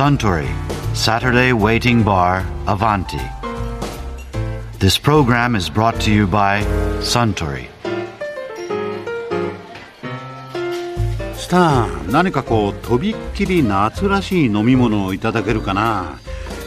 Suntory Saturday Waiting Bar Avanti. This program is brought to you by Suntory. スター何かこうとびっきり夏らしい飲み物をいただけるかな？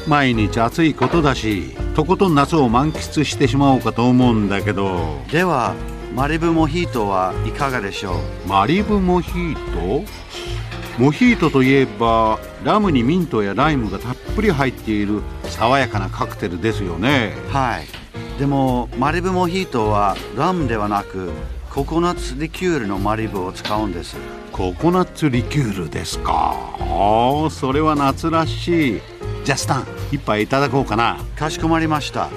毎日暑いことだしとことん夏を満喫してしまおうかと思うんだけどではマリブモヒートはいかがでしょう？マリブモヒート？モヒートといえばラムにミントやライムがたっぷり入っている爽やかなカクテルですよね。はい。でもマリブモヒートはラムではなくココナッツリキュールのマリブを使うんです。ココナッツリキュールですか。ああそれは夏らしい。じゃあスタン。一杯いただこうかな。かしこまりました。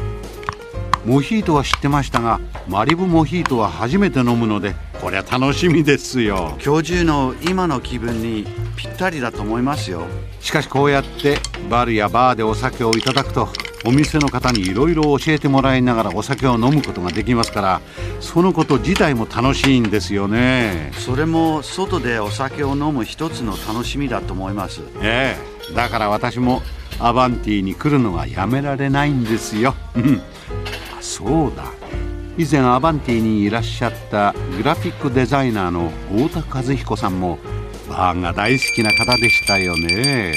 モヒートは知ってましたがマリブモヒートは初めて飲むのでこりゃ楽しみですよ。今日中の今の気分にぴったりだと思いますよ。しかしこうやってバルやバーでお酒をいただくとお店の方にいろいろ教えてもらいながらお酒を飲むことができますからそのこと自体も楽しいんですよね。それも外でお酒を飲む一つの楽しみだと思います。ええ。だから私もアバンティに来るのがやめられないんですよ。うん。あそうだ以前アバンティにいらっしゃったグラフィックデザイナーの太田和彦さんもバーが大好きな方でしたよね。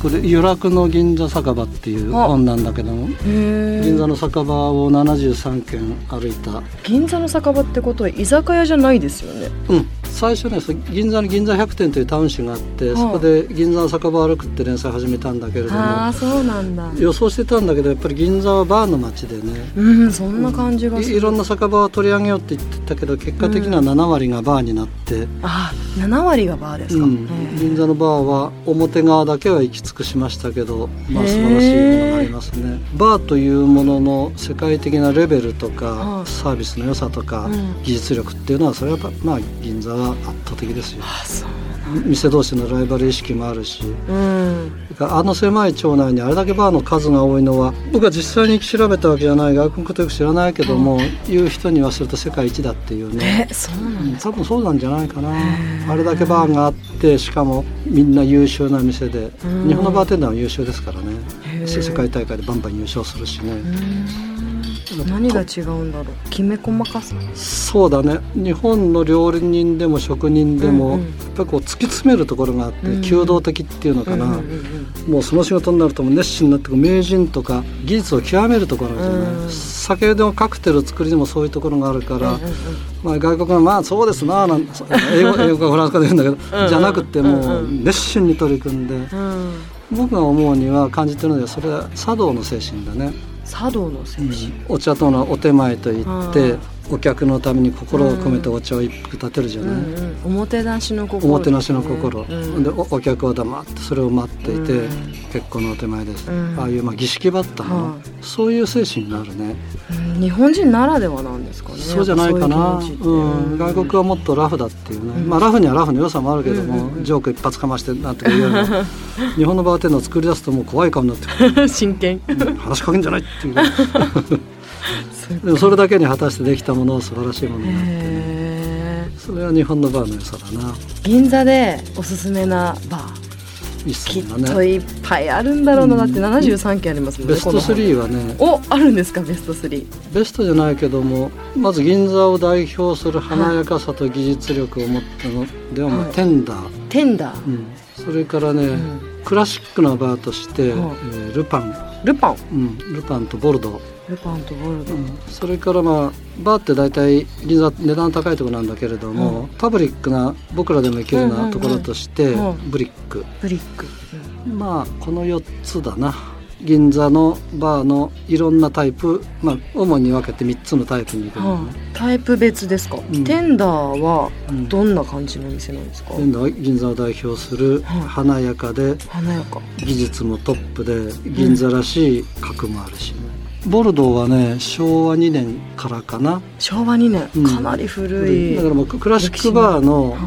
これ「由楽の銀座酒場」っていう本なんだけどもへ銀座の酒場を73軒歩いた。銀座の酒場ってことは居酒屋じゃないですよね。うん最初ねそ銀座に銀座100店というタウン誌があって、はい。そこで銀座の酒場を歩くって連載始めたんだけれどもああそうなんだ。予想してたんだけどやっぱり銀座はバーの街でねうんそんな感じがする。いいろんな酒場を取り上げようって言ってたけど結果的には7割がバーになって、あ7割がバーですか、うん。銀座のバーは表側だけは行き尽くしましたけど、まあ、素晴らしいものがありますね。バーというものの世界的なレベルとか、はい。サービスの良さとか、うん。技術力っていうのはそれはやっぱまあ銀座は圧倒的ですよ。あそう店同士のライバル意識もあるし。うん。あの狭い町内にあれだけバーの数が多いのは僕は実際に調べたわけじゃない外国のことよく知らないけども、言う人にはすると世界一だっていうね。えそうなん多分そうなんじゃないかな。あれだけバーがあってしかもみんな優秀な店で。うん。日本のバーテンダーは優秀ですからね。世界大会でバンバン優勝するしね。うん何が違うんだろう？きめ細かさ？そうだね。日本の料理人でも職人でも、うんうん。やっぱりこう突き詰めるところがあって、うん。弓道的っていうのかな、うんうんうんもうその仕事になるともう熱心になってこう名人とか技術を極めるところじゃない、うん。酒でもカクテル作りでもそういうところがあるから、うんうんうん。まあ、外国はまあそうですななん英語 英語かフランスかで言うんだけど、うんじゃなくてもうんううん。熱心に取り組んで、うん。僕が思うには感じてるのはそれは茶道の精神だね、茶道の精神お茶とのお手前といって、うんお客のために心を込めてお茶を一服立てるじゃない、うんうんおもてなしの心。おもてなしの心、うんでおお客は黙ってそれを待っていて、うん。結婚のお手前です、うん。ああいうまあ儀式ばったそういう精神があるね、うん。日本人ならではなんですかね。そうじゃないかな。うん、外国はもっとラフだっていうね、うん。まあラフにはラフの良さもあるけども、ジョーク一発かましてなんとか言うの。日本のバーテンダーを作り出すともう怖い顔になってくる。真剣。話しかけんじゃないっていうでもそれだけに果たしてできたものは素晴らしいものになってね。それは日本のバーの良さだな。銀座でおすすめなバー一きっといっぱいあるんだろうなだって73件ありますもんねベストこの本。3はね。おあるんですかベスト3ベストじゃないけどもまず銀座を代表する華やかさと技術力を持ったのでは、まあはい。テンダー、テンダー。うん、それからね、ん。クラシックなバーとして、はい。えールパン、ルパン。うん、ルパンとボルド。ー、ルパンとボルド。うん、それからまあバーって大体銀座値段高いところなんだけれども、パブリックな僕らでも行けるよううんうんうなんところとして、はいブリック。ブリック。まあこの4つだな銀座のバーのいろんなタイプ、まあ、主に分けて3つのタイプに行くのはね、いタイプ別ですか？ん。テンダーはうんどんな感じの店なんですか？テンダーは銀座を代表するはい。華やかで華やか。技術もトップで銀座らしい格もあるしね、ボルドーはね昭和2年からかな。昭和2年。うん。かなり古い。だからもうクラシックバーのは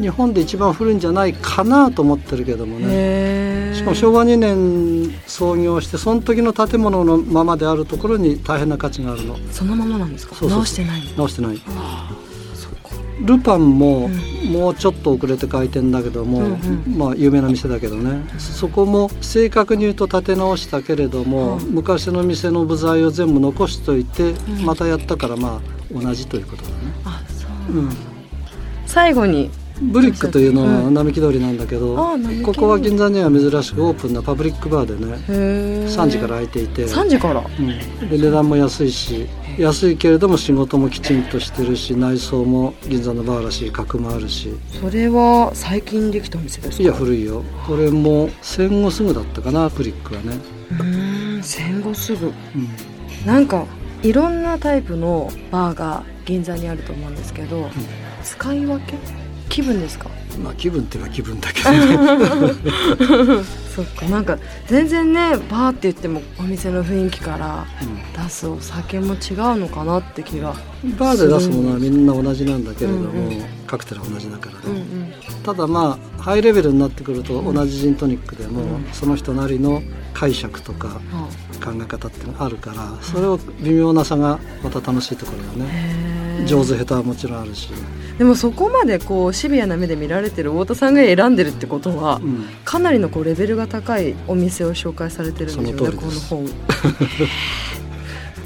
日本で一番古いんじゃないかなと思ってるけどもいねしかも昭和2年創業してその時の建物のままであるところに大変な価値があるの。そのままなんですか？直してないの？直してないルパンももうちょっと遅れて開店だけども、うんうん。まあ有名な店だけどね。そこも正確に言うと建て直したけれども、うん。昔の店の部材を全部残しといて、ん。またやったからまあ同じということだね。あそう。うん。最後にブリックというのはうん。並木通りなんだけど、ここは銀座には珍しくオープンなパブリックバーでねへえ3時から開いていて、3時から？うん、で値段も安いし安いけれども仕事もきちんとしてるし内装も銀座のバーらしい格もあるし。それは最近できたお店ですか？いや古いよ。これも戦後すぐだったかなブリックはね、うーん戦後すぐ。うん。なんかいろんなタイプのバーが銀座にあると思うんですけど、使い分け？気分ですか？まあ気分って言えば気分だけどね、そっか。なんか全然ねバーって言ってもお店の雰囲気から出すお酒も違うのかなって気がうんバーで出すものはみんな同じなんだけれども、うんうん。カクテルは同じだからね、うんうん。ただまあハイレベルになってくると同じジントニックでも、うん。その人なりの解釈とかあ。考え方っていうのがあるからそれを微妙な差がまた楽しいところだね上手下手はもちろんあるし、でもそこまでこうシビアな目で見られてる太田さんが選んでるってことは、うん、かなりのこうレベルが高いお店を紹介されてるんですよねその通りです。この本。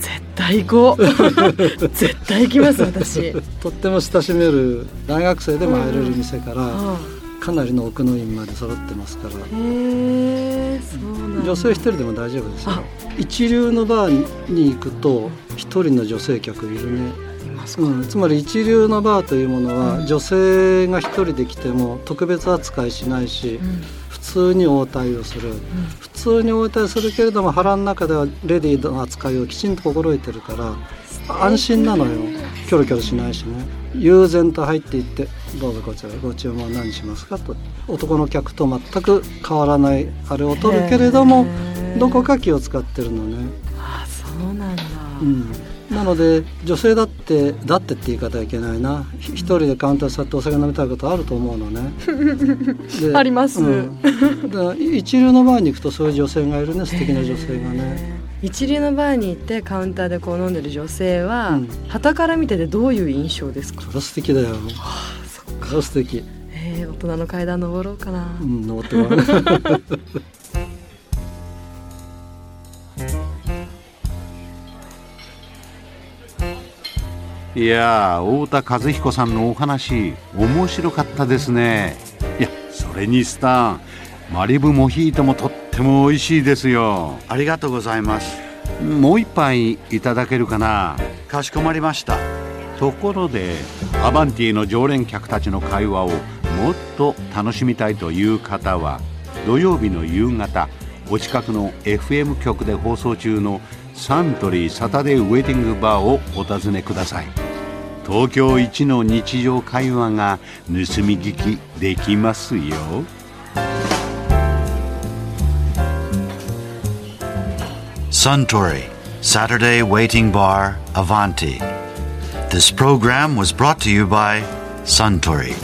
絶対行こう。絶対行きます私。とっても親しめる大学生でも入れる店から、あかなりの奥の院まで揃ってますから。へえそうなんだ。女性一人でも大丈夫ですよ。あ。一流のバーに行くと一人の女性客いるね、いますか、うん、つまり一流のバーというものは、うん。女性が一人で来ても特別扱いしないし、うん。普通に応対をする。普通に応対するけれども腹の中ではレディーの扱いをきちんと心得てるから安心なのよ。キョロキョロしないしね。悠然と入っていって「どうぞこちらご注文何しますか?」と。男の客と全く変わらないあれを取るけれどもどこか気を使ってるのね、あそうなんだ、うん、なので女性だってだってって言い方はいけないな。ひ一人でカウンター座ってお酒飲みたいことあると思うのね。であります。うん。だから一流のバーに行くとそういう女性がいるね。素敵な女性がね。一流のバーに行ってカウンターでこう飲んでる女性は、うん。旗から見ててどういう印象ですか？それは素敵だよ。それは素敵。えー、大人の階段登ろうかな、うん登ってごらんいやー太田和彦さんのお話面白かったですね。いやそれにスタンマリブモヒートもとっても美味しいですよ。ありがとうございます。もう一杯いただけるかな？かしこまりました。ところでアバンティの常連客たちの会話をもっと楽しみたいという方は土曜日の夕方お近くの FM 局で放送中のサントリーサタデーウェディングバーをお尋ねください東京一の日常会話が盗み聞きできますよ Suntory Saturday Waiting Bar Avanti. This program was brought to you by Suntory.